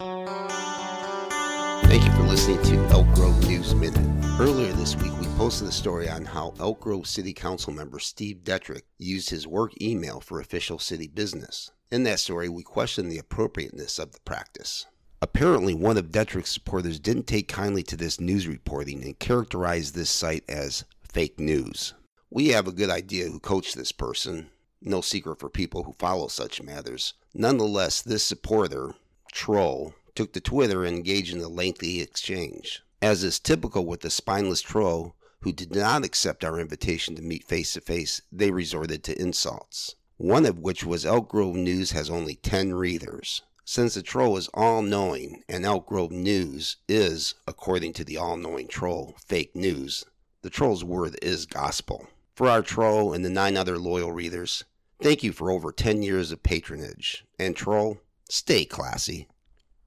Thank you for listening to Elk Grove News Minute. Earlier this week, we posted a story on how Elk Grove City Council member Steve Detrick used his work email for official city business. In that story, we questioned the appropriateness of the practice. Apparently, one of Detrick's supporters didn't take kindly to this news reporting and characterized this site as fake news. We have a good idea who coached this person, no secret for people who follow such matters. Nonetheless, this supporter, troll, took to Twitter and engaged in a lengthy exchange. As is typical with the spineless troll who did not accept our invitation to meet face to face, they resorted to insults. One of which was Elk Grove News has only 10 readers. Since the troll is all knowing and Elk Grove News is, according to the all knowing troll, fake news, the troll's word is gospel. For our troll and the nine other loyal readers, thank you for over 10 years of patronage. And troll, stay classy.